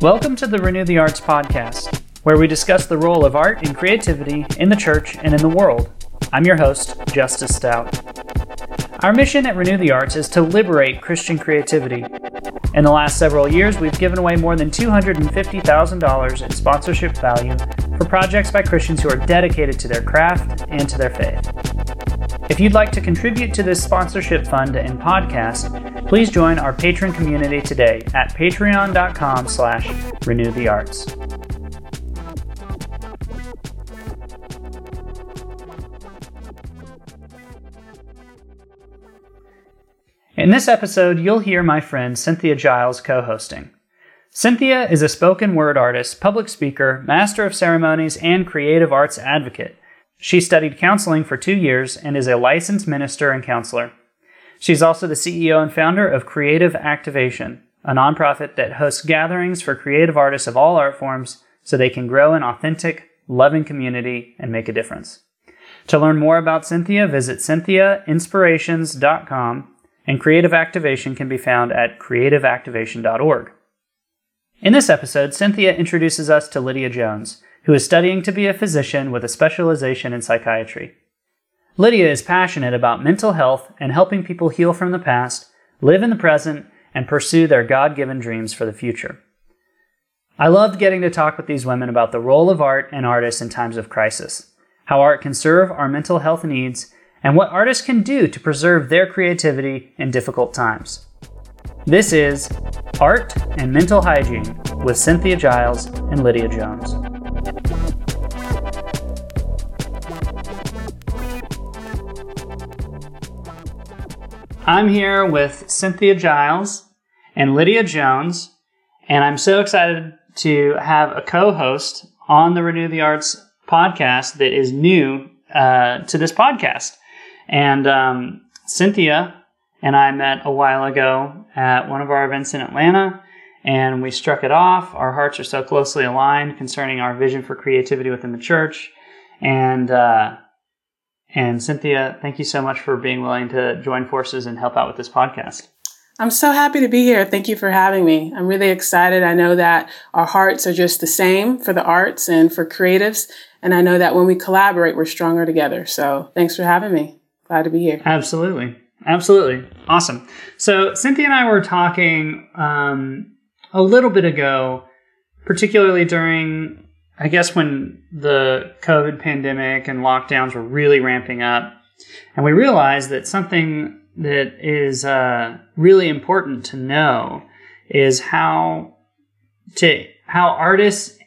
Welcome to the Renew the Arts podcast, where we discuss the role of art and creativity in the church and in the world. I'm your host, Justice Stout. Our mission at Renew the Arts is to liberate Christian creativity. In the last several years, we've given away more than $250,000 in sponsorship value for projects by Christians who are dedicated to their craft and to their faith. If you'd like to contribute to this sponsorship fund and podcast, please join our patron community today at patreon.com slash renewthearts. In this episode, you'll hear my friend Cynthia Giles co hosting. Cynthia is a spoken word artist, public speaker, master of ceremonies, and creative arts advocate. She studied counseling for two years and is a licensed minister and counselor. She's also the CEO and founder of Creative Activation, a nonprofit that hosts gatherings for creative artists of all art forms so they can grow an authentic, loving community and make a difference. To learn more about Cynthia, visit cynthiainspirations.com and Creative Activation can be found at creativeactivation.org. In this episode, Cynthia introduces us to Lydia Jones, who is studying to be a physician with a specialization in psychiatry. Lydia is passionate about mental health and helping people heal from the past, live in the present, and pursue their God given dreams for the future. I loved getting to talk with these women about the role of art and artists in times of crisis, how art can serve our mental health needs, and what artists can do to preserve their creativity in difficult times. This is Art and Mental Hygiene with Cynthia Giles and Lydia Jones. I'm here with Cynthia Giles and Lydia Jones, and I'm so excited to have a co host on the Renew the Arts podcast that is new uh, to this podcast. And um, Cynthia and I met a while ago at one of our events in Atlanta, and we struck it off. Our hearts are so closely aligned concerning our vision for creativity within the church. And uh, and Cynthia, thank you so much for being willing to join forces and help out with this podcast. I'm so happy to be here. Thank you for having me. I'm really excited. I know that our hearts are just the same for the arts and for creatives. And I know that when we collaborate, we're stronger together. So thanks for having me. Glad to be here. Absolutely. Absolutely. Awesome. So Cynthia and I were talking um, a little bit ago, particularly during I guess when the COVID pandemic and lockdowns were really ramping up, and we realized that something that is uh, really important to know is how to how artists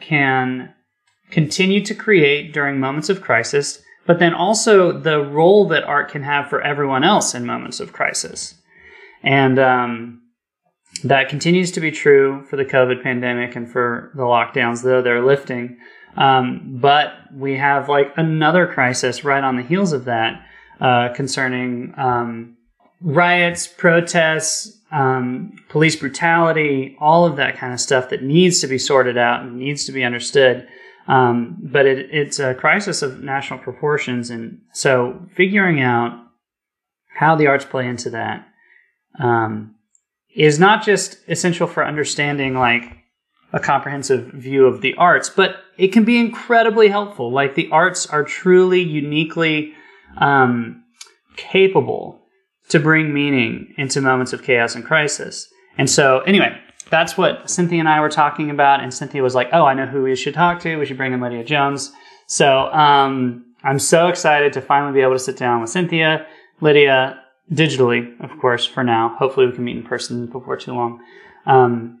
can continue to create during moments of crisis, but then also the role that art can have for everyone else in moments of crisis. And um, that continues to be true for the COVID pandemic and for the lockdowns, though they're lifting. Um, but we have like another crisis right on the heels of that uh, concerning um, riots, protests, um, police brutality, all of that kind of stuff that needs to be sorted out and needs to be understood. Um, but it, it's a crisis of national proportions. And so figuring out how the arts play into that um, is not just essential for understanding like a comprehensive view of the arts, but it can be incredibly helpful. Like the arts are truly uniquely um, capable to bring meaning into moments of chaos and crisis. And so, anyway, that's what Cynthia and I were talking about. And Cynthia was like, "Oh, I know who we should talk to. We should bring in Lydia Jones." So um, I'm so excited to finally be able to sit down with Cynthia. Lydia, digitally, of course, for now. Hopefully, we can meet in person before too long. Um,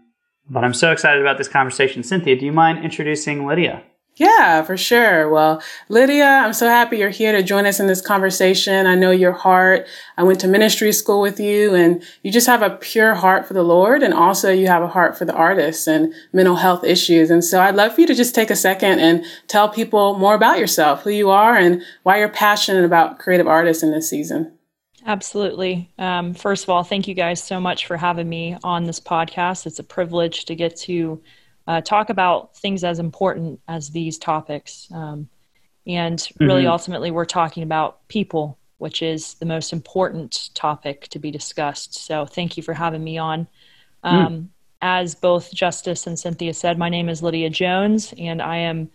but I'm so excited about this conversation. Cynthia, do you mind introducing Lydia? Yeah, for sure. Well, Lydia, I'm so happy you're here to join us in this conversation. I know your heart. I went to ministry school with you and you just have a pure heart for the Lord. And also you have a heart for the artists and mental health issues. And so I'd love for you to just take a second and tell people more about yourself, who you are and why you're passionate about creative artists in this season. Absolutely. Um, first of all, thank you guys so much for having me on this podcast. It's a privilege to get to uh, talk about things as important as these topics. Um, and really, mm-hmm. ultimately, we're talking about people, which is the most important topic to be discussed. So, thank you for having me on. Um, mm. as both Justice and Cynthia said, my name is Lydia Jones, and I am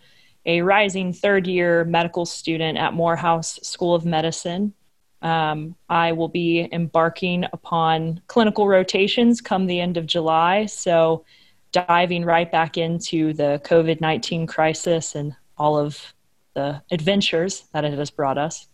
a rising third year medical student at Morehouse School of Medicine. Um, I will be embarking upon clinical rotations come the end of July. So, diving right back into the COVID 19 crisis and all of the adventures that it has brought us.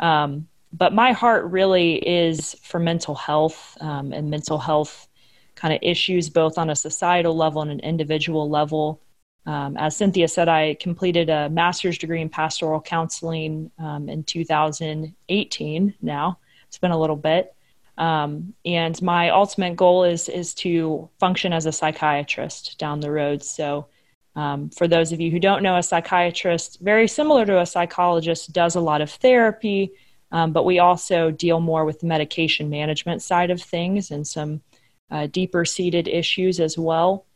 Um, but my heart really is for mental health um, and mental health kind of issues, both on a societal level and an individual level. Um, as Cynthia said, I completed a master's degree in pastoral counseling um, in 2018. Now it's been a little bit, um, and my ultimate goal is is to function as a psychiatrist down the road. So, um, for those of you who don't know, a psychiatrist, very similar to a psychologist, does a lot of therapy, um, but we also deal more with the medication management side of things and some uh, deeper seated issues as well.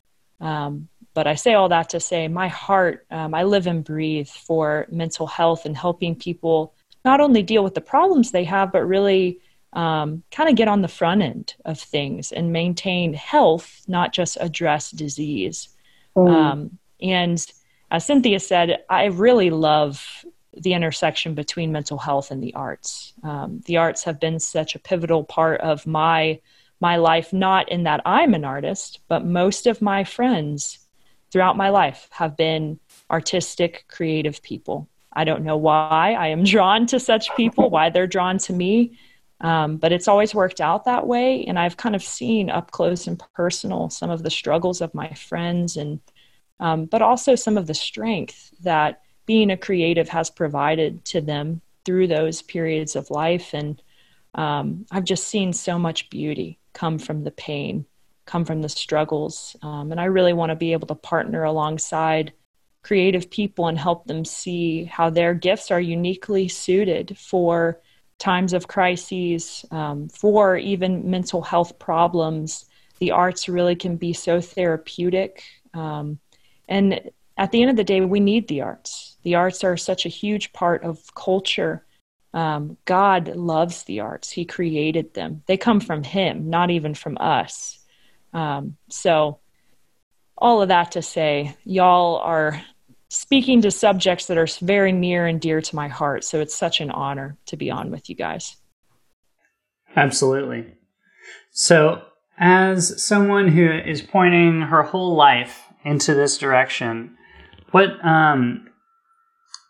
Um, but I say all that to say my heart, um, I live and breathe for mental health and helping people not only deal with the problems they have, but really um, kind of get on the front end of things and maintain health, not just address disease. Mm. Um, and as Cynthia said, I really love the intersection between mental health and the arts. Um, the arts have been such a pivotal part of my my life, not in that I'm an artist, but most of my friends throughout my life have been artistic, creative people. I don't know why I am drawn to such people, why they're drawn to me, um, but it's always worked out that way. And I've kind of seen up close and personal some of the struggles of my friends, and um, but also some of the strength that being a creative has provided to them through those periods of life. And um, I've just seen so much beauty come from the pain come from the struggles. Um, and I really want to be able to partner alongside creative people and help them see how their gifts are uniquely suited for times of crises, um, for even mental health problems. The arts really can be so therapeutic. Um, and at the end of the day, we need the arts. The arts are such a huge part of culture. Um, God loves the arts, He created them. They come from Him, not even from us. Um, so, all of that to say, y'all are speaking to subjects that are very near and dear to my heart. So, it's such an honor to be on with you guys. Absolutely. So, as someone who is pointing her whole life into this direction, what um,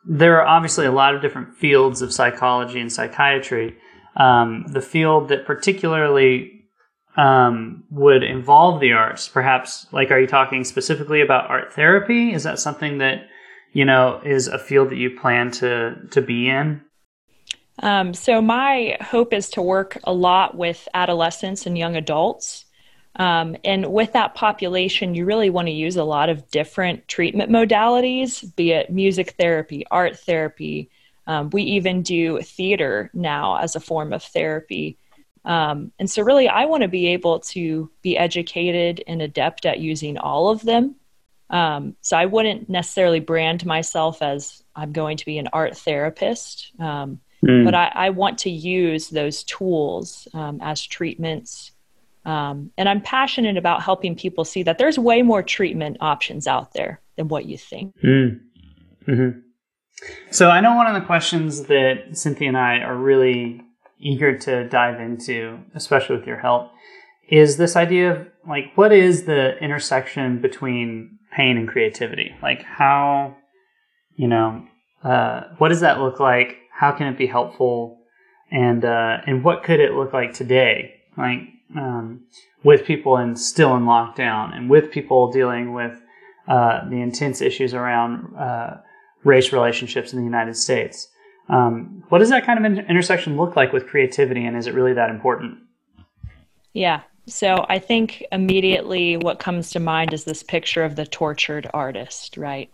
there are obviously a lot of different fields of psychology and psychiatry. Um, the field that particularly um, would involve the arts. Perhaps, like, are you talking specifically about art therapy? Is that something that you know is a field that you plan to to be in? Um, so my hope is to work a lot with adolescents and young adults. Um, and with that population, you really want to use a lot of different treatment modalities, be it music therapy, art therapy. Um, we even do theater now as a form of therapy. Um, and so, really, I want to be able to be educated and adept at using all of them. Um, so, I wouldn't necessarily brand myself as I'm going to be an art therapist, um, mm. but I, I, want to use those tools um, as treatments. Um, and I'm passionate about helping people see that there's way more treatment options out there than what you think. Mm. Mm-hmm. So, I know one of the questions that Cynthia and I are really eager to dive into, especially with your help, is this idea of like what is the intersection between pain and creativity? Like how, you know, uh, what does that look like? How can it be helpful? And uh, and what could it look like today? Like um, with people in still in lockdown, and with people dealing with uh, the intense issues around uh, race relationships in the United States. Um, what does that kind of intersection look like with creativity, and is it really that important? Yeah. So I think immediately what comes to mind is this picture of the tortured artist, right?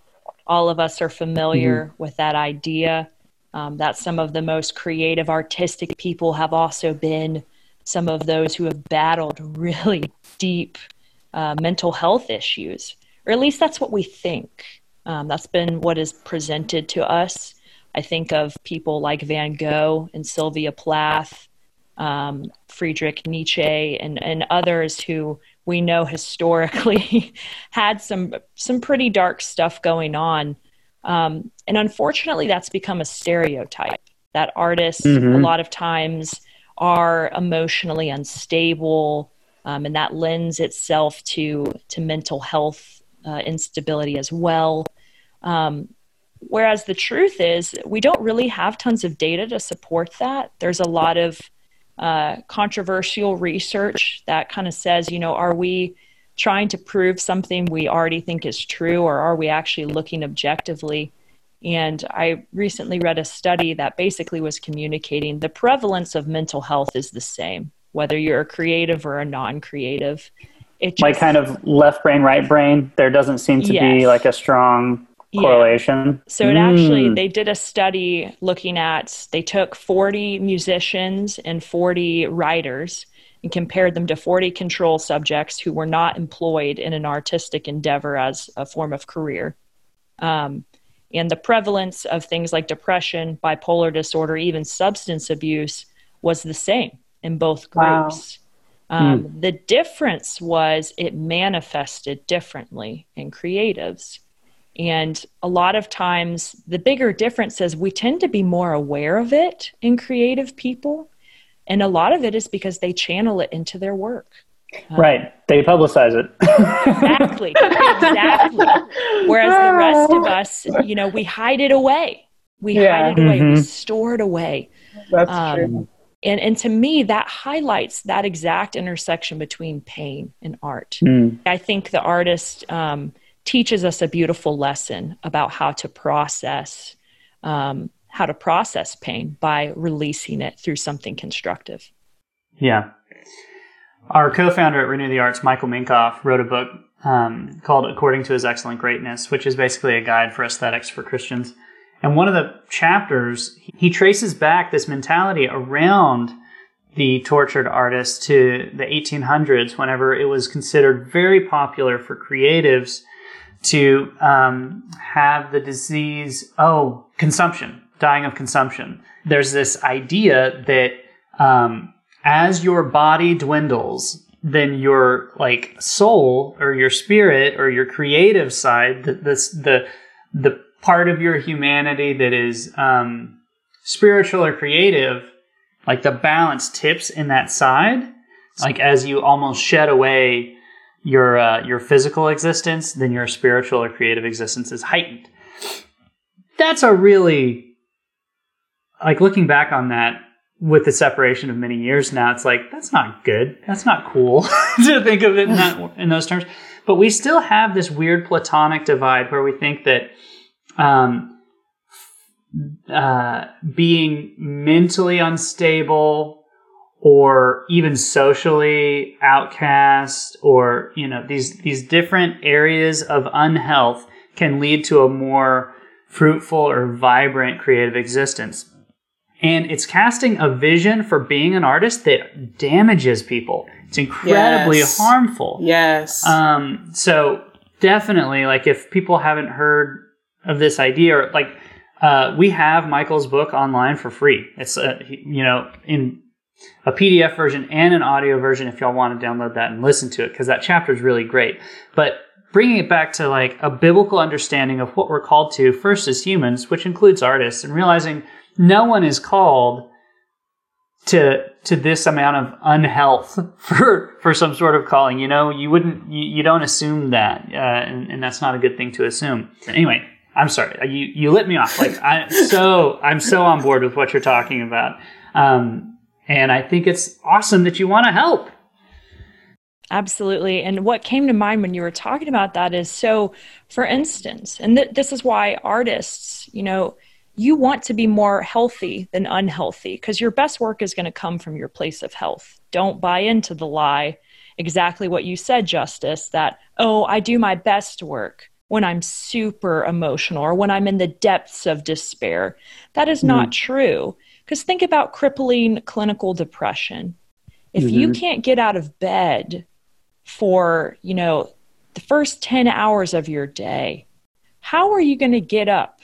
All of us are familiar mm-hmm. with that idea um, that some of the most creative, artistic people have also been some of those who have battled really deep uh, mental health issues, or at least that's what we think. Um, that's been what is presented to us. I think of people like Van Gogh and Sylvia Plath, um, Friedrich Nietzsche, and, and others who we know historically had some some pretty dark stuff going on. Um, and unfortunately, that's become a stereotype that artists mm-hmm. a lot of times are emotionally unstable, um, and that lends itself to to mental health uh, instability as well. Um, whereas the truth is, we don't really have tons of data to support that. There's a lot of uh, controversial research that kind of says, you know, are we trying to prove something we already think is true, or are we actually looking objectively? And I recently read a study that basically was communicating the prevalence of mental health is the same, whether you're a creative or a non creative. It just, like kind of left brain, right brain. There doesn't seem to yes. be like a strong correlation. Yeah. So it mm. actually, they did a study looking at, they took 40 musicians and 40 writers and compared them to 40 control subjects who were not employed in an artistic endeavor as a form of career. Um, and the prevalence of things like depression, bipolar disorder, even substance abuse was the same in both groups. Wow. Um, mm. The difference was it manifested differently in creatives. And a lot of times, the bigger difference is we tend to be more aware of it in creative people. And a lot of it is because they channel it into their work. Um, right. They publicize it. exactly. Exactly. Whereas the rest of us, you know, we hide it away. We yeah. hide it away. Mm-hmm. We store it away. That's um, true. And, and to me, that highlights that exact intersection between pain and art. Mm. I think the artist um, teaches us a beautiful lesson about how to process um, how to process pain by releasing it through something constructive. Yeah. Our co-founder at Renew the Arts, Michael Minkoff, wrote a book um, called "According to His Excellent Greatness," which is basically a guide for aesthetics for Christians. And one of the chapters, he traces back this mentality around the tortured artist to the 1800s, whenever it was considered very popular for creatives to um, have the disease, oh, consumption, dying of consumption. There's this idea that um, as your body dwindles, then your like soul or your spirit or your creative side, the the the, the part of your humanity that is um, spiritual or creative, like the balance tips in that side. Like as you almost shed away your uh, your physical existence, then your spiritual or creative existence is heightened. That's a really like looking back on that with the separation of many years now. It's like that's not good. That's not cool to think of it in that in those terms. But we still have this weird platonic divide where we think that um, uh, being mentally unstable or even socially outcast or you know these these different areas of unhealth can lead to a more fruitful or vibrant creative existence and it's casting a vision for being an artist that damages people it's incredibly yes. harmful yes um so definitely like if people haven't heard of this idea or like uh, we have Michael's book online for free. It's uh, you know in a PDF version and an audio version if y'all want to download that and listen to it because that chapter is really great. But bringing it back to like a biblical understanding of what we're called to first as humans, which includes artists, and realizing no one is called to to this amount of unhealth for for some sort of calling. You know, you wouldn't you, you don't assume that, uh, and, and that's not a good thing to assume. Anyway, I'm sorry, you you lit me off. Like I so I'm so on board with what you're talking about. Um, and I think it's awesome that you want to help. Absolutely. And what came to mind when you were talking about that is so, for instance, and th- this is why artists, you know, you want to be more healthy than unhealthy because your best work is going to come from your place of health. Don't buy into the lie, exactly what you said, Justice, that, oh, I do my best work when I'm super emotional or when I'm in the depths of despair. That is mm. not true. Because think about crippling clinical depression. If mm-hmm. you can't get out of bed for, you know, the first 10 hours of your day, how are you going to get up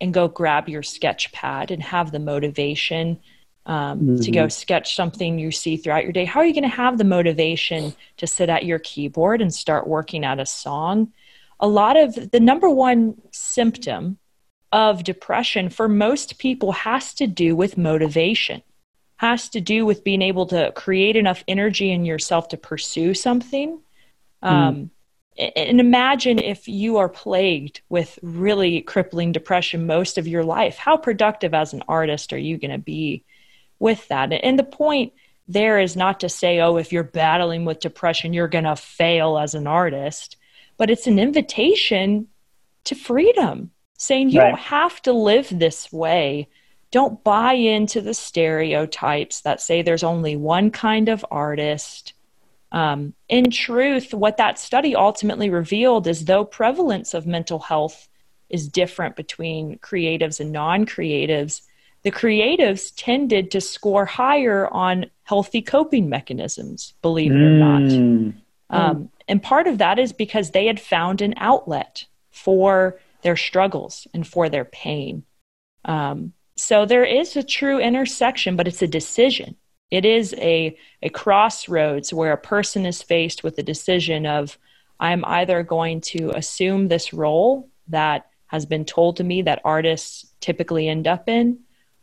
and go grab your sketch pad and have the motivation um, mm-hmm. to go mm-hmm. sketch something you see throughout your day? How are you going to have the motivation to sit at your keyboard and start working at a song? A lot of the number one symptom of depression for most people has to do with motivation, has to do with being able to create enough energy in yourself to pursue something. Mm. Um, and imagine if you are plagued with really crippling depression most of your life. How productive as an artist are you going to be? with that. And the point there is not to say, oh, if you're battling with depression, you're going to fail as an artist, but it's an invitation to freedom, saying you right. don't have to live this way. Don't buy into the stereotypes that say there's only one kind of artist. Um, in truth, what that study ultimately revealed is though prevalence of mental health is different between creatives and non creatives, the creatives tended to score higher on healthy coping mechanisms, believe it or not. Mm. Um, and part of that is because they had found an outlet for their struggles and for their pain. Um, so there is a true intersection, but it's a decision. It is a, a crossroads where a person is faced with the decision of, I'm either going to assume this role that has been told to me that artists typically end up in,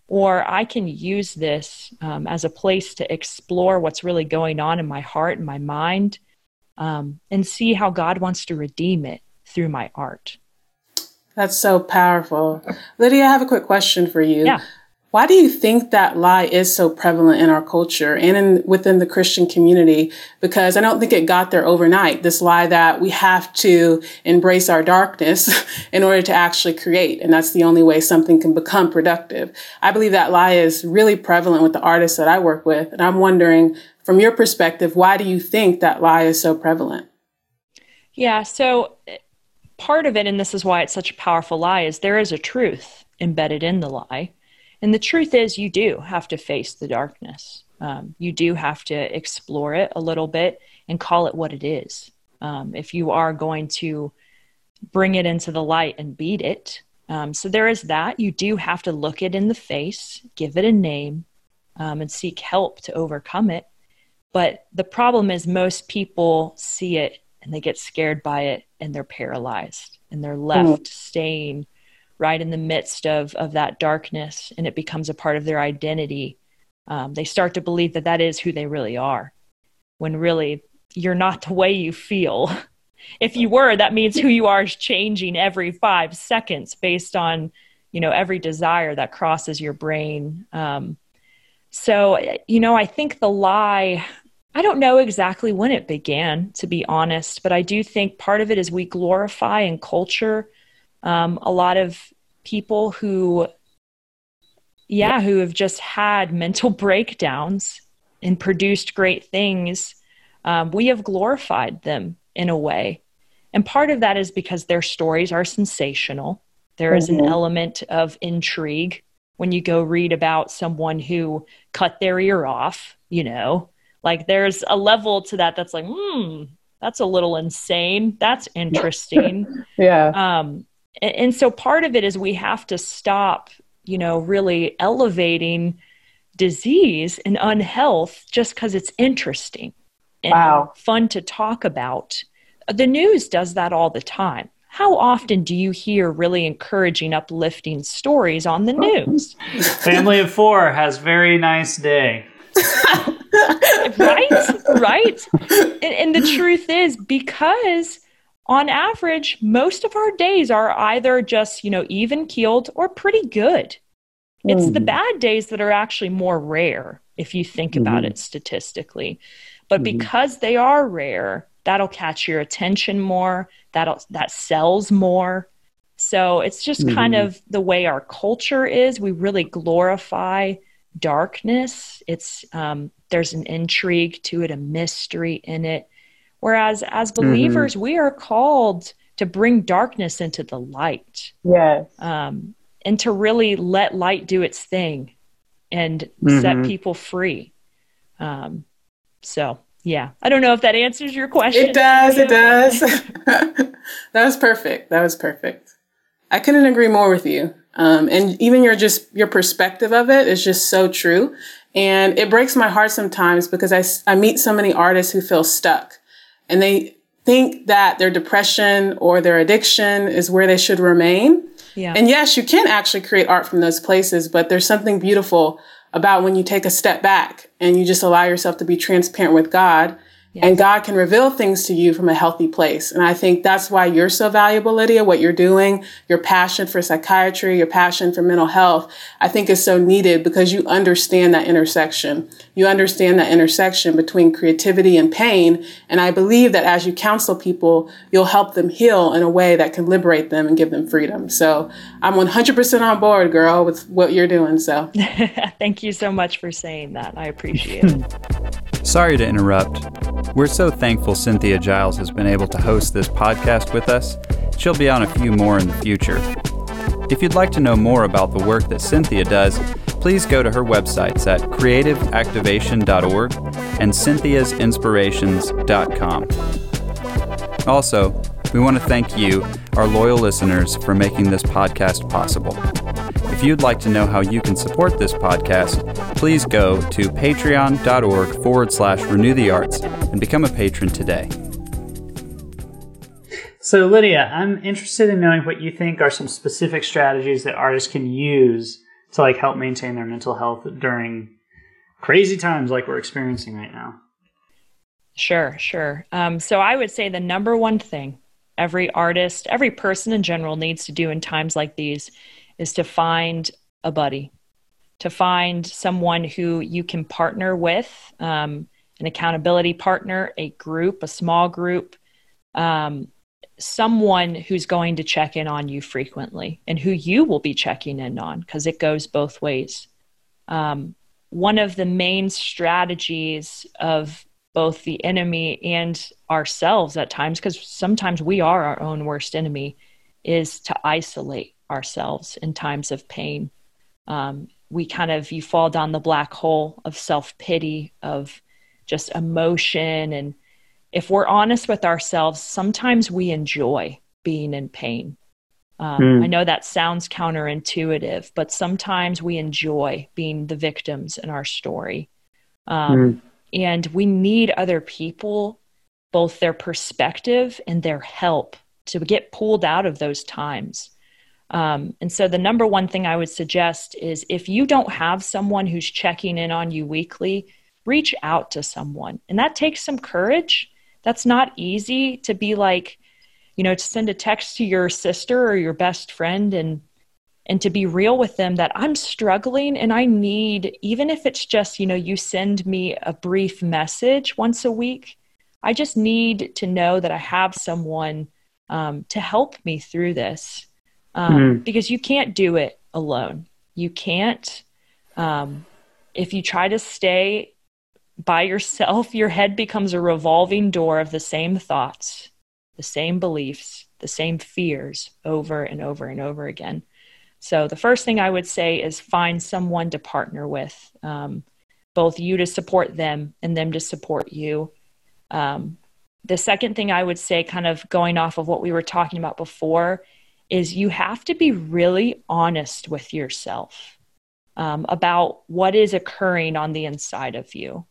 or I can use this um, as a place to explore what's really going on in my heart and my mind um, and see how God wants to redeem it through my art. That's so powerful. Lydia, I have a quick question for you. Yeah. Why do you think that lie is so prevalent in our culture and in, within the Christian community? Because I don't think it got there overnight. This lie that we have to embrace our darkness in order to actually create. And that's the only way something can become productive. I believe that lie is really prevalent with the artists that I work with. And I'm wondering, from your perspective, why do you think that lie is so prevalent? Yeah. So part of it, and this is why it's such a powerful lie, is there is a truth embedded in the lie. And the truth is, you do have to face the darkness. Um, you do have to explore it a little bit and call it what it is. Um, if you are going to bring it into the light and beat it. Um, so there is that. You do have to look it in the face, give it a name, um, and seek help to overcome it. But the problem is, most people see it and they get scared by it and they're paralyzed and they're left mm. staying right in the midst of of that darkness and it becomes a part of their identity. Um, they start to believe that that is who they really are when really you're not the way you feel. If you were that means who you are is changing every five seconds based on you know every desire that crosses your brain. Um, so you know i think the lie i don't know exactly when it began to be honest but i do think part of it is we glorify in culture um, a lot of people who, yeah, who have just had mental breakdowns and produced great things, um, we have glorified them in a way. And part of that is because their stories are sensational. There is mm-hmm. an element of intrigue when you go read about someone who cut their ear off, you know, like there's a level to that that's like, hmm, that's a little insane. That's interesting. yeah. Um, and, and so part of it is we have to stop, you know, really elevating disease and unhealth just because it's interesting and wow. fun to talk about. The news does that all the time. How often do you hear really encouraging, uplifting stories on the news? Family of four has very nice day. right? Right? And, and the truth is, because on average, most of our days are either just, you know, even keeled or pretty good. Mm. It's the mm. bad days that are actually more rare if you think mm-hmm. about it statistically. But mm-hmm. because they are rare, that'll catch your attention more, that'll that sells more. So it's just mm-hmm. kind of the way our culture is. We really glorify darkness. It's um, there's an intrigue to it, a mystery in it. Whereas as mm-hmm. believers, mm-hmm. we are called to bring darkness into the light. Yes. Um, and to really let light do its thing and mm-hmm. set people free. Um, so, yeah, I don't know if that answers your question. It does. It does. that was perfect. That was perfect. I couldn't agree more with you. Um, and even your just your perspective of it is just so true. And it breaks my heart sometimes because I, I meet so many artists who feel stuck and they think that their depression or their addiction is where they should remain. Yeah. And yes, you can actually create art from those places, but there's something beautiful about when you take a step back and you just allow yourself to be transparent with God Yes. And God can reveal things to you from a healthy place. And I think that's why you're so valuable, Lydia, what you're doing, your passion for psychiatry, your passion for mental health, I think is so needed because you understand that intersection. You understand that intersection between creativity and pain. And I believe that as you counsel people, you'll help them heal in a way that can liberate them and give them freedom. So I'm 100% on board, girl, with what you're doing. So thank you so much for saying that. I appreciate it. Sorry to interrupt. We're so thankful Cynthia Giles has been able to host this podcast with us. She'll be on a few more in the future. If you'd like to know more about the work that Cynthia does, please go to her websites at creativeactivation.org and cynthiasinspirations.com. Also, we want to thank you, our loyal listeners, for making this podcast possible. If you'd like to know how you can support this podcast, please go to patreon.org forward slash renew the arts and become a patron today. So, Lydia, I'm interested in knowing what you think are some specific strategies that artists can use to like help maintain their mental health during crazy times like we're experiencing right now. Sure, sure. Um, so, I would say the number one thing every artist, every person in general needs to do in times like these is to find a buddy, to find someone who you can partner with, um, an accountability partner, a group, a small group, um, someone who's going to check in on you frequently and who you will be checking in on because it goes both ways. Um, one of the main strategies of both the enemy and ourselves at times, because sometimes we are our own worst enemy, is to isolate ourselves in times of pain. Um, we kind of, you fall down the black hole of self pity, of just emotion. And if we're honest with ourselves, sometimes we enjoy being in pain. Um, mm. I know that sounds counterintuitive, but sometimes we enjoy being the victims in our story. Um, mm. And we need other people, both their perspective and their help to get pulled out of those times. Um, and so, the number one thing I would suggest is if you don't have someone who's checking in on you weekly, reach out to someone. And that takes some courage. That's not easy to be like, you know, to send a text to your sister or your best friend and and to be real with them that I'm struggling and I need, even if it's just, you know, you send me a brief message once a week, I just need to know that I have someone um, to help me through this um, mm-hmm. because you can't do it alone. You can't. Um, if you try to stay by yourself, your head becomes a revolving door of the same thoughts, the same beliefs, the same fears over and over and over again. So, the first thing I would say is find someone to partner with, um, both you to support them and them to support you. Um, the second thing I would say, kind of going off of what we were talking about before, is you have to be really honest with yourself um, about what is occurring on the inside of you.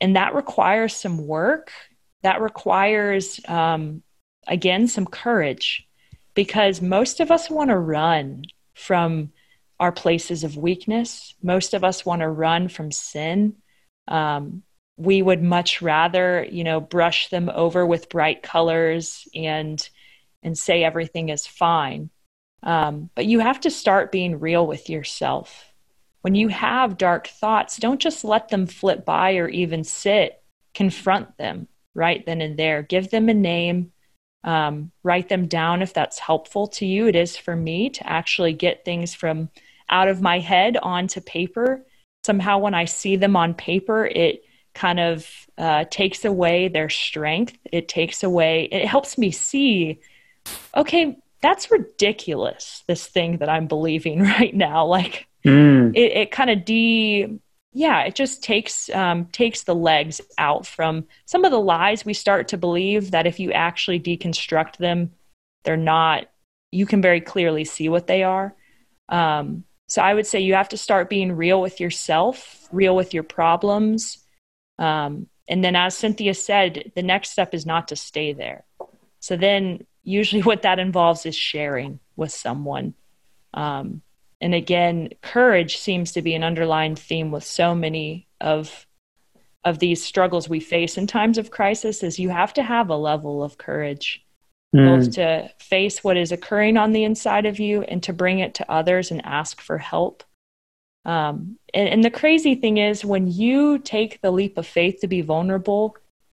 And that requires some work. That requires, um, again, some courage because most of us want to run from our places of weakness. Most of us want to run from sin. Um, we would much rather, you know, brush them over with bright colors and and say everything is fine. Um, but you have to start being real with yourself. When you have dark thoughts, don't just let them flip by or even sit. Confront them right then and there. Give them a name. Um, write them down if that's helpful to you. It is for me to actually get things from out of my head onto paper. Somehow, when I see them on paper, it kind of uh, takes away their strength. It takes away, it helps me see okay, that's ridiculous, this thing that I'm believing right now. Like mm. it, it kind of de yeah, it just takes um, takes the legs out from some of the lies we start to believe that if you actually deconstruct them, they're not. You can very clearly see what they are. Um, so I would say you have to start being real with yourself, real with your problems. Um, and then, as Cynthia said, the next step is not to stay there. So then, usually, what that involves is sharing with someone. Um, and again, courage seems to be an underlying theme with so many of of these struggles we face in times of crisis is you have to have a level of courage mm. both to face what is occurring on the inside of you and to bring it to others and ask for help um, and, and the crazy thing is when you take the leap of faith to be vulnerable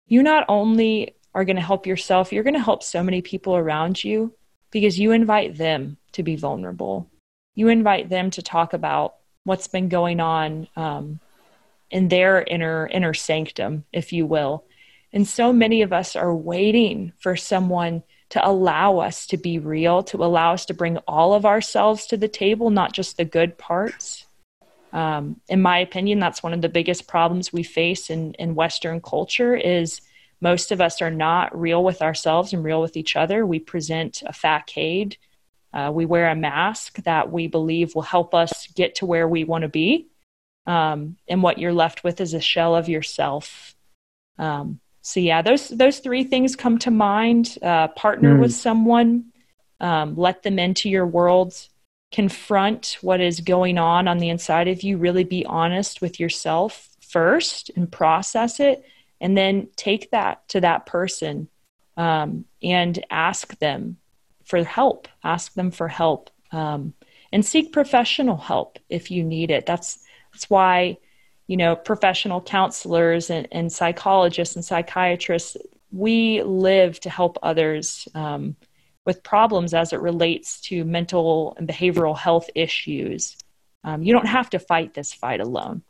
you not only are going to help yourself you're going to help so many people around you because you invite them to be vulnerable you invite them to talk about what's been going on um, in their inner inner sanctum, if you will. And so many of us are waiting for someone to allow us to be real, to allow us to bring all of ourselves to the table, not just the good parts. Um, in my opinion, that's one of the biggest problems we face in, in Western culture is most of us are not real with ourselves and real with each other. We present a facade. Uh, we wear a mask that we believe will help us get to where we want to be um, and what you're left with is a shell of yourself. Um, so yeah, those those three things come to mind. Uh, partner mm. with someone, um, let them into your world, confront what is going on on the inside of you. Really be honest with yourself first and process it, and then take that to that person um, and ask them for help. Ask them for help um, and seek professional help if you need it. That's that's why, you know, professional counselors and, and psychologists and psychiatrists, we live to help others um, with problems as it relates to mental and behavioral health issues. Um, you don't have to fight this fight alone.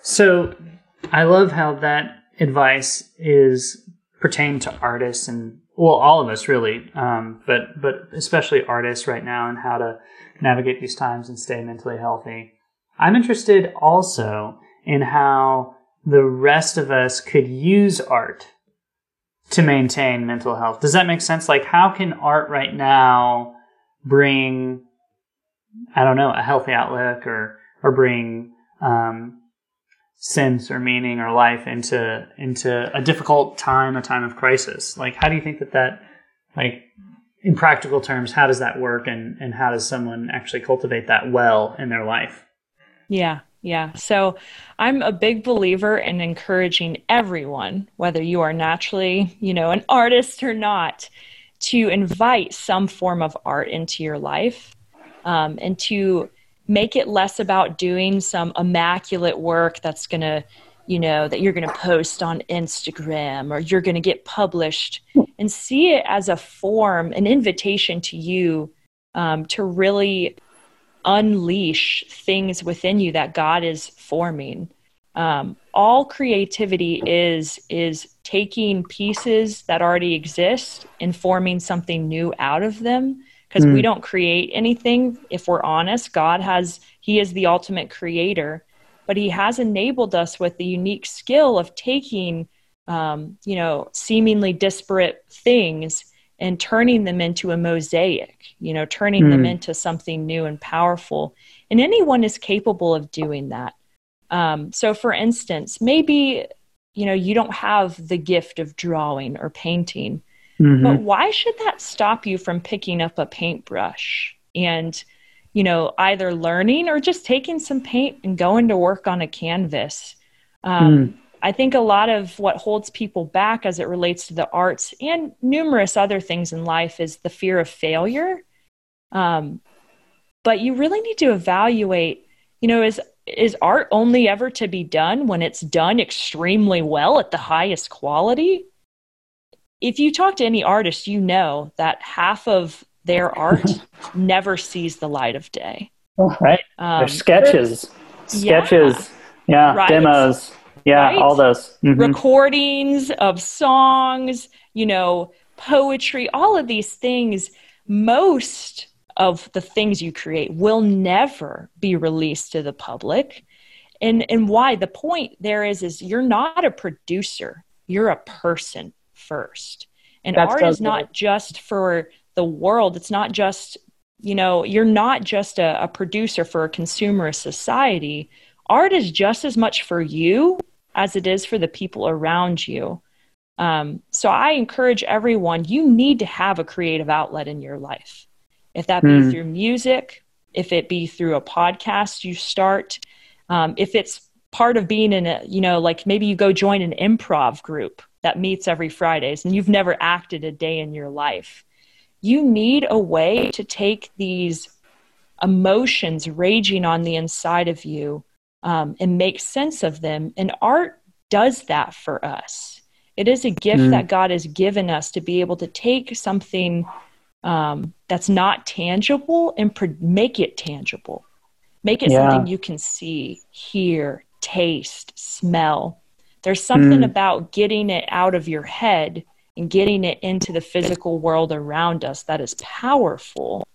So I love how that advice is pertained to artists and well, all of us really, um, but but especially artists right now and how to navigate these times and stay mentally healthy. I'm interested also in how the rest of us could use art to maintain mental health. Does that make sense? Like, how can art right now bring, I don't know, a healthy outlook or or bring um, sense or meaning or life into into a difficult time, a time of crisis? Like, how do you think that that like in practical terms, how does that work, and and how does someone actually cultivate that well in their life? Yeah, yeah. So I'm a big believer in encouraging everyone, whether you are naturally, you know, an artist or not, to invite some form of art into your life um, and to make it less about doing some immaculate work that's going to, you know, that you're going to post on Instagram or you're going to get published and see it as a form, an invitation to you um, to really unleash things within you that God is forming. Um, all creativity is is taking pieces that already exist and forming something new out of them because mm. we don't create anything if we're honest god has he is the ultimate creator but he has enabled us with the unique skill of taking um, you know seemingly disparate things and turning them into a mosaic, you know, turning mm. them hmm. into something new and powerful. And anyone is capable of doing that. Um, so, for instance, maybe, you know, you don't have the gift of drawing or painting, mm-hmm. but why should that stop you from picking up a paintbrush and, you know, either learning or just taking some paint and going to work on a canvas? Um, mm. I think a lot of what holds people back as it relates to the arts and numerous other things in life is the fear of failure. Um, but you really need to evaluate, you know, is is art only ever to be done when it's done extremely well at the highest quality? If you talk to any artist, you know that half of their art never sees the light of day. Right. Um, There's sketches, sketches, yeah, yeah right. demos yeah, right? all those mm-hmm. recordings of songs, you know, poetry, all of these things. Most of the things you create will never be released to the public. And and why? The point there is is you're not a producer. You're a person first. And That's art is not just for the world. It's not just you know, you're not just a, a producer for a consumerist society. Art is just as much for you as it is for the people around you. Um, so I encourage everyone, you need to have a creative outlet in your life. If that be mm. through music, if it be through a podcast you start, um, if it's part of being in a, you know, like maybe you go join an improv group that meets every Fridays and you've never acted a day in your life. You need a way to take these emotions raging on the inside of you um, and make sense of them. And art does that for us. It is a gift mm. that God has given us to be able to take something um, that's not tangible and pro- make it tangible. Make it yeah. something you can see, hear, taste, smell. There's something mm. about getting it out of your head and getting it into the physical world around us that is powerful.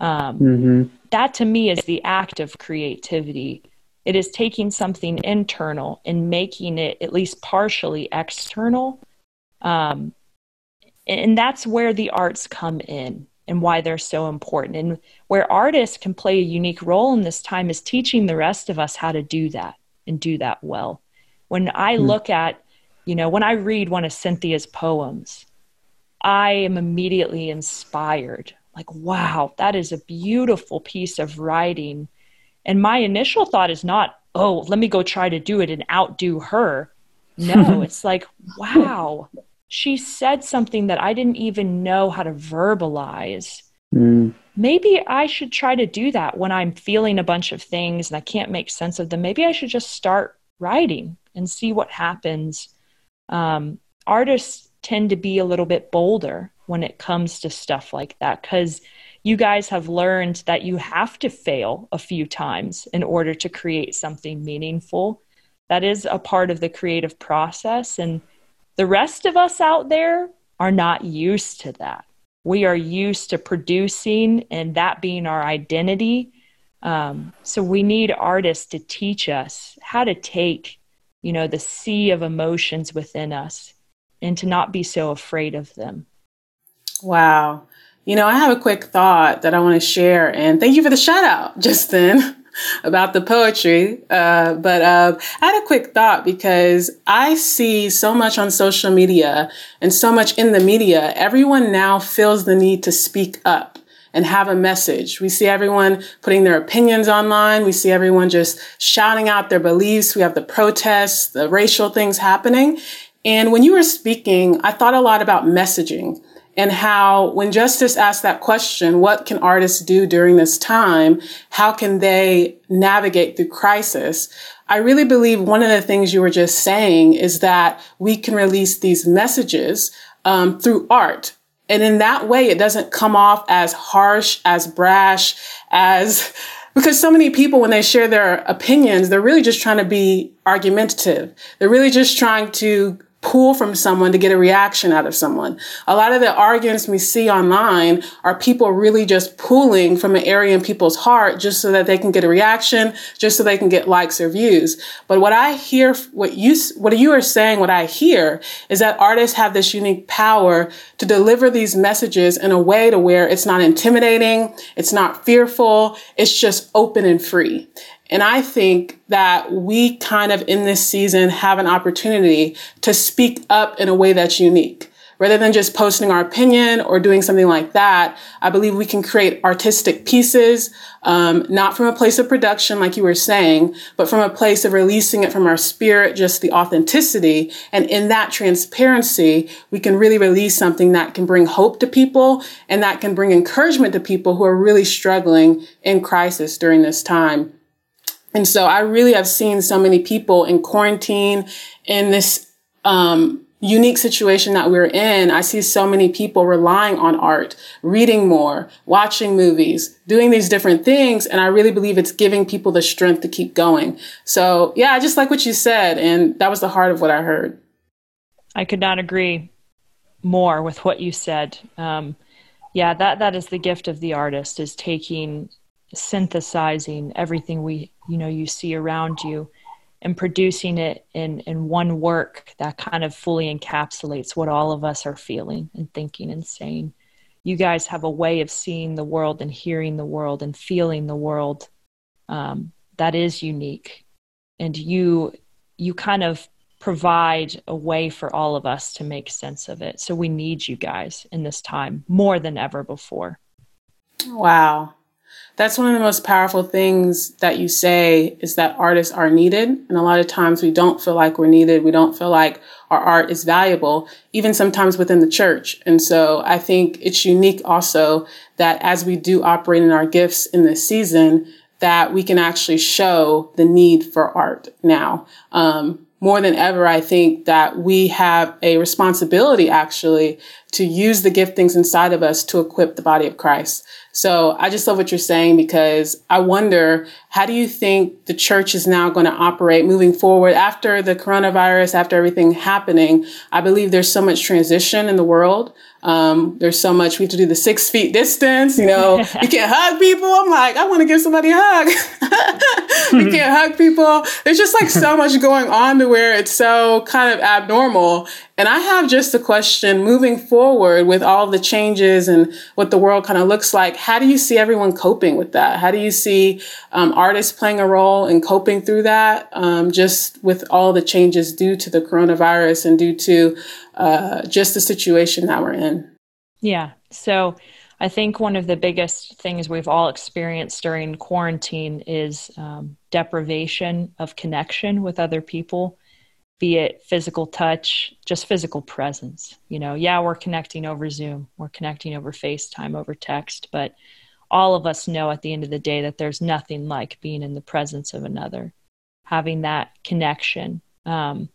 Um, mm-hmm. That to me is the act of creativity. It is taking something internal and making it at least partially external. Um, and that's where the arts come in and why they're so important. And where artists can play a unique role in this time is teaching the rest of us how to do that and do that well. When I mm. look at, you know, when I read one of Cynthia's poems, I am immediately inspired. Like, wow, that is a beautiful piece of writing and my initial thought is not, oh, let me go try to do it and outdo her. No, it's like, wow, she said something that I didn't even know how to verbalize. Mm. Maybe I should try to do that when I'm feeling a bunch of things and I can't make sense of them. Maybe I should just start writing and see what happens. Um, artists tend to be a little bit bolder when it comes to stuff like that because you guys have learned that you have to fail a few times in order to create something meaningful. That is a part of the creative process. And the rest of us out there are not used to that. We are used to producing and that being our identity. Um, so we need artists to teach us how to take, you know, the sea of emotions within us and to not be so afraid of them. Wow. You know, I have a quick thought that I want to share, and thank you for the shout out just then about the poetry. Uh, but uh, I had a quick thought because I see so much on social media and so much in the media. Everyone now feels the need to speak up and have a message. We see everyone putting their opinions online. We see everyone just shouting out their beliefs. We have the protests, the racial things happening. And when you were speaking, I thought a lot about messaging and how when justice asked that question what can artists do during this time how can they navigate through crisis i really believe one of the things you were just saying is that we can release these messages um, through art and in that way it doesn't come off as harsh as brash as because so many people when they share their opinions they're really just trying to be argumentative. They're really just trying to pull from someone to get a reaction out of someone. A lot of the arguments we see online are people really just pulling from an area in people's heart just so that they can get a reaction, just so they can get likes or views. But what I hear, what you, what you are saying, what I hear is that artists have this unique power to deliver these messages in a way to where it's not intimidating, it's not fearful, it's just open and free. And I think that we kind of in this season have an opportunity to speak up in a way that's unique. Rather than just posting our opinion or doing something like that, I believe we can create artistic pieces, um, not from a place of production, like you were saying, but from a place of releasing it from our spirit, just the authenticity. And in that transparency, we can really release something that can bring hope to people and that can bring encouragement to people who are really struggling in crisis during this time. And so I really have seen so many people in quarantine in this um, unique situation that we're in. I see so many people relying on art, reading more, watching movies, doing these different things. And I really believe it's giving people the strength to keep going. So yeah, I just like what you said. And that was the heart of what I heard. I could not agree more with what you said. Um, yeah, that, that is the gift of the artist is taking synthesizing everything we you know you see around you and producing it in in one work that kind of fully encapsulates what all of us are feeling and thinking and saying. You guys have a way of seeing the world and hearing the world and feeling the world um, that is unique. And you you kind of provide a way for all of us to make sense of it. So we need you guys in this time more than ever before. Wow that's one of the most powerful things that you say is that artists are needed. And a lot of times we don't feel like we're needed. We don't feel like our art is valuable, even sometimes within the church. And so I think it's unique also that as we do operate in our gifts in this season, that we can actually show the need for art now. Um, more than ever, I think that we have a responsibility actually to use the giftings inside of us to equip the body of Christ. So I just love what you're saying because I wonder, how do you think the church is now going to operate moving forward after the coronavirus, after everything happening? I believe there's so much transition in the world. Um, there's so much we have to do the six feet distance. You know, you can't hug people. I'm like, I want to give somebody a hug. we can't hug people. There's just like so much going on to where it's so kind of abnormal. And I have just a question moving forward with all the changes and what the world kind of looks like. How do you see everyone coping with that? How do you see um, artists playing a role in coping through that, um, just with all the changes due to the coronavirus and due to uh, just the situation that we're in? Yeah. So I think one of the biggest things we've all experienced during quarantine is um, deprivation of connection with other people be it physical touch, just physical presence. You know, yeah, we're connecting over Zoom, we're connecting over FaceTime, over text, but all of us know at the end of the day that there's nothing like being in the presence of another, having that connection. Um,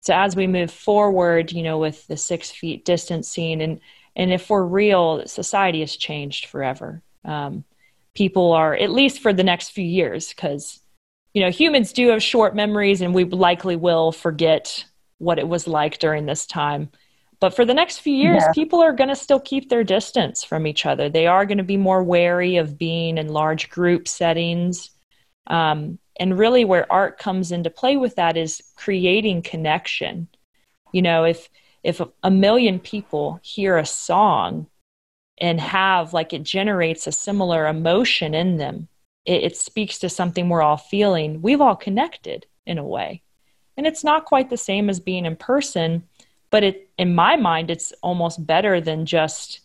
so as we move forward, you know, with the six feet distancing, and and if we're real, society has changed forever. Um, people are at least for the next few years because you know, humans do have short memories and we likely will forget what it was like during this time. But for the next few years, yeah. people are going to still keep their distance from each other. They are going to be more wary of being in large group settings. Um, and really, where art comes into play with that is creating connection. You know, if if a million people hear a song and have like it generates a similar emotion in them, it, it speaks to something we're all feeling, we've all connected in a way. And it's not quite the same as being in person, but it in my mind it's almost better than just,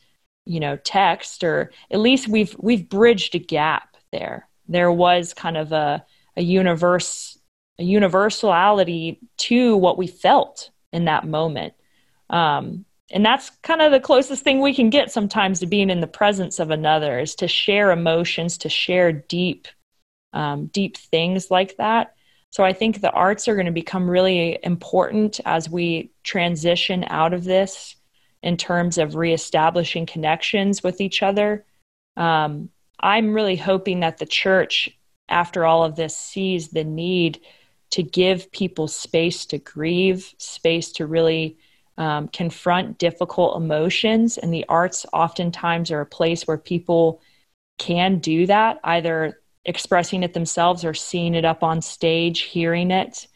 you know, text or at least we've we've bridged a gap there. There was kind of a a universe a universality to what we felt in that moment. Um, and that's kind of the closest thing we can get sometimes to being in the presence of another is to share emotions to share deep um, deep things like that so i think the arts are going to become really important as we transition out of this in terms of reestablishing connections with each other um, i'm really hoping that the church after all of this sees the need to give people space to grieve space to really um, confront difficult emotions. And the arts oftentimes are a place where people can do that, either expressing it themselves or seeing it up on stage, hearing it.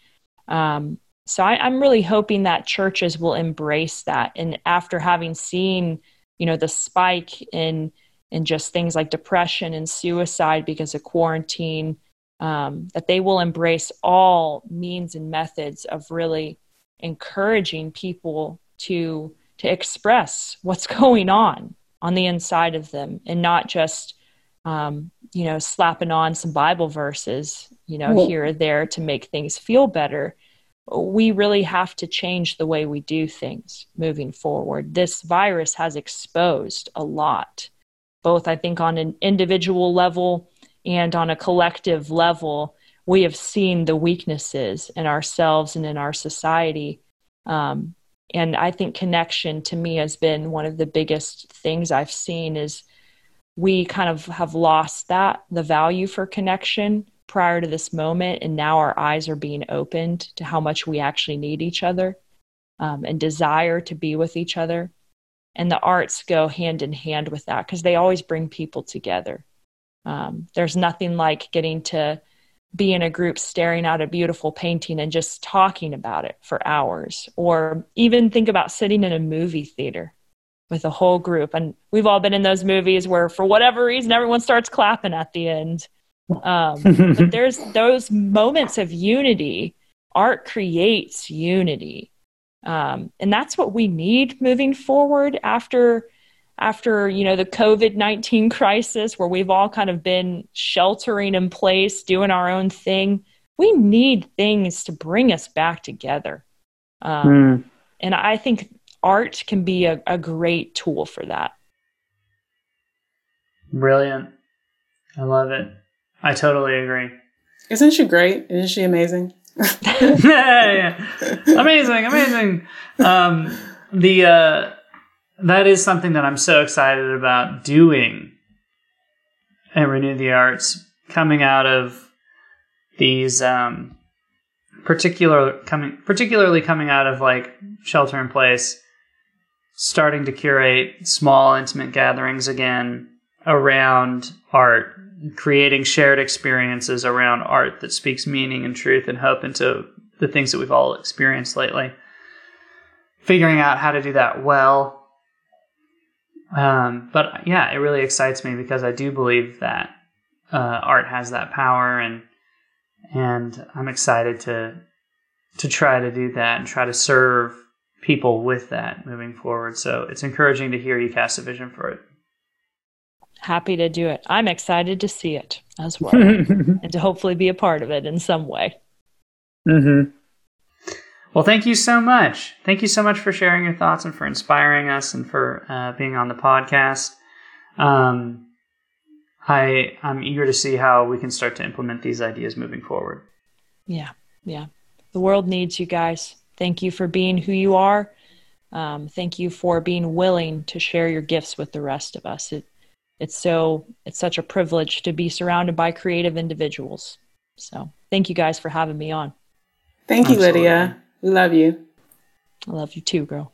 Um, so I, I'm really hoping that churches will embrace that. And after having seen, you know, the spike in in just things like depression and suicide because of quarantine, um, that they will embrace all means and methods of really encouraging people to to express what's going on on the inside of them and not just um, you know slapping on some bible verses you know here or there to make things feel better. We really have to change the way we do things moving forward. This virus has exposed a lot both i think on an individual level and on a collective level we have seen the weaknesses in ourselves and in our society. Um, and I think connection to me has been one of the biggest things I've seen is we kind of have lost that, the value for connection prior to this moment. And now our eyes are being opened to how much we actually need each other um, and desire to be with each other. And the arts go hand in hand with that because they always bring people together. Um, there's nothing like getting to be in a group staring at a beautiful painting and just talking about it for hours or even think about sitting in a movie theater with a whole group. And we've all been in those movies where, for whatever reason, everyone starts clapping at the end. Um, but there's those moments of unity. Art creates unity. Um, and that's what we need moving forward after after you know the covid-19 crisis where we've all kind of been sheltering in place doing our own thing. We need things to bring us back together. Um, mm. and i think art can be a, a great tool for that. Brilliant. I love it. I totally agree. Isn't she great? Isn't she amazing yeah, yeah, amazing amazing. Um, the uh, that is something that I'm so excited about doing and Renew the Arts, coming out of these um, particular coming particularly coming out of like shelter in place, starting to curate small intimate gatherings again around art, creating shared experiences around art that speaks meaning and truth and hope into the things that we've all experienced lately. Figuring out how to do that well um, but yeah, it really excites me because I do believe that uh, art has that power, and and I'm excited to to try to do that and try to serve people with that moving forward. So it's encouraging to hear you cast a vision for it. Happy to do it. I'm excited to see it as well and to hopefully be a part of it in some way. Mm-hmm. Well, thank you so much. Thank you so much for sharing your thoughts and for inspiring us and for uh, being on the podcast. Um, I I'm eager to see how we can start to implement these ideas moving forward. Yeah, yeah. The world needs you guys. Thank you for being who you are. Um, thank you for being willing to share your gifts with the rest of us. It, it's so it's such a privilege to be surrounded by creative individuals. So thank you guys for having me on. Thank you, Absolutely. Lydia. We love you. I love you too, girl.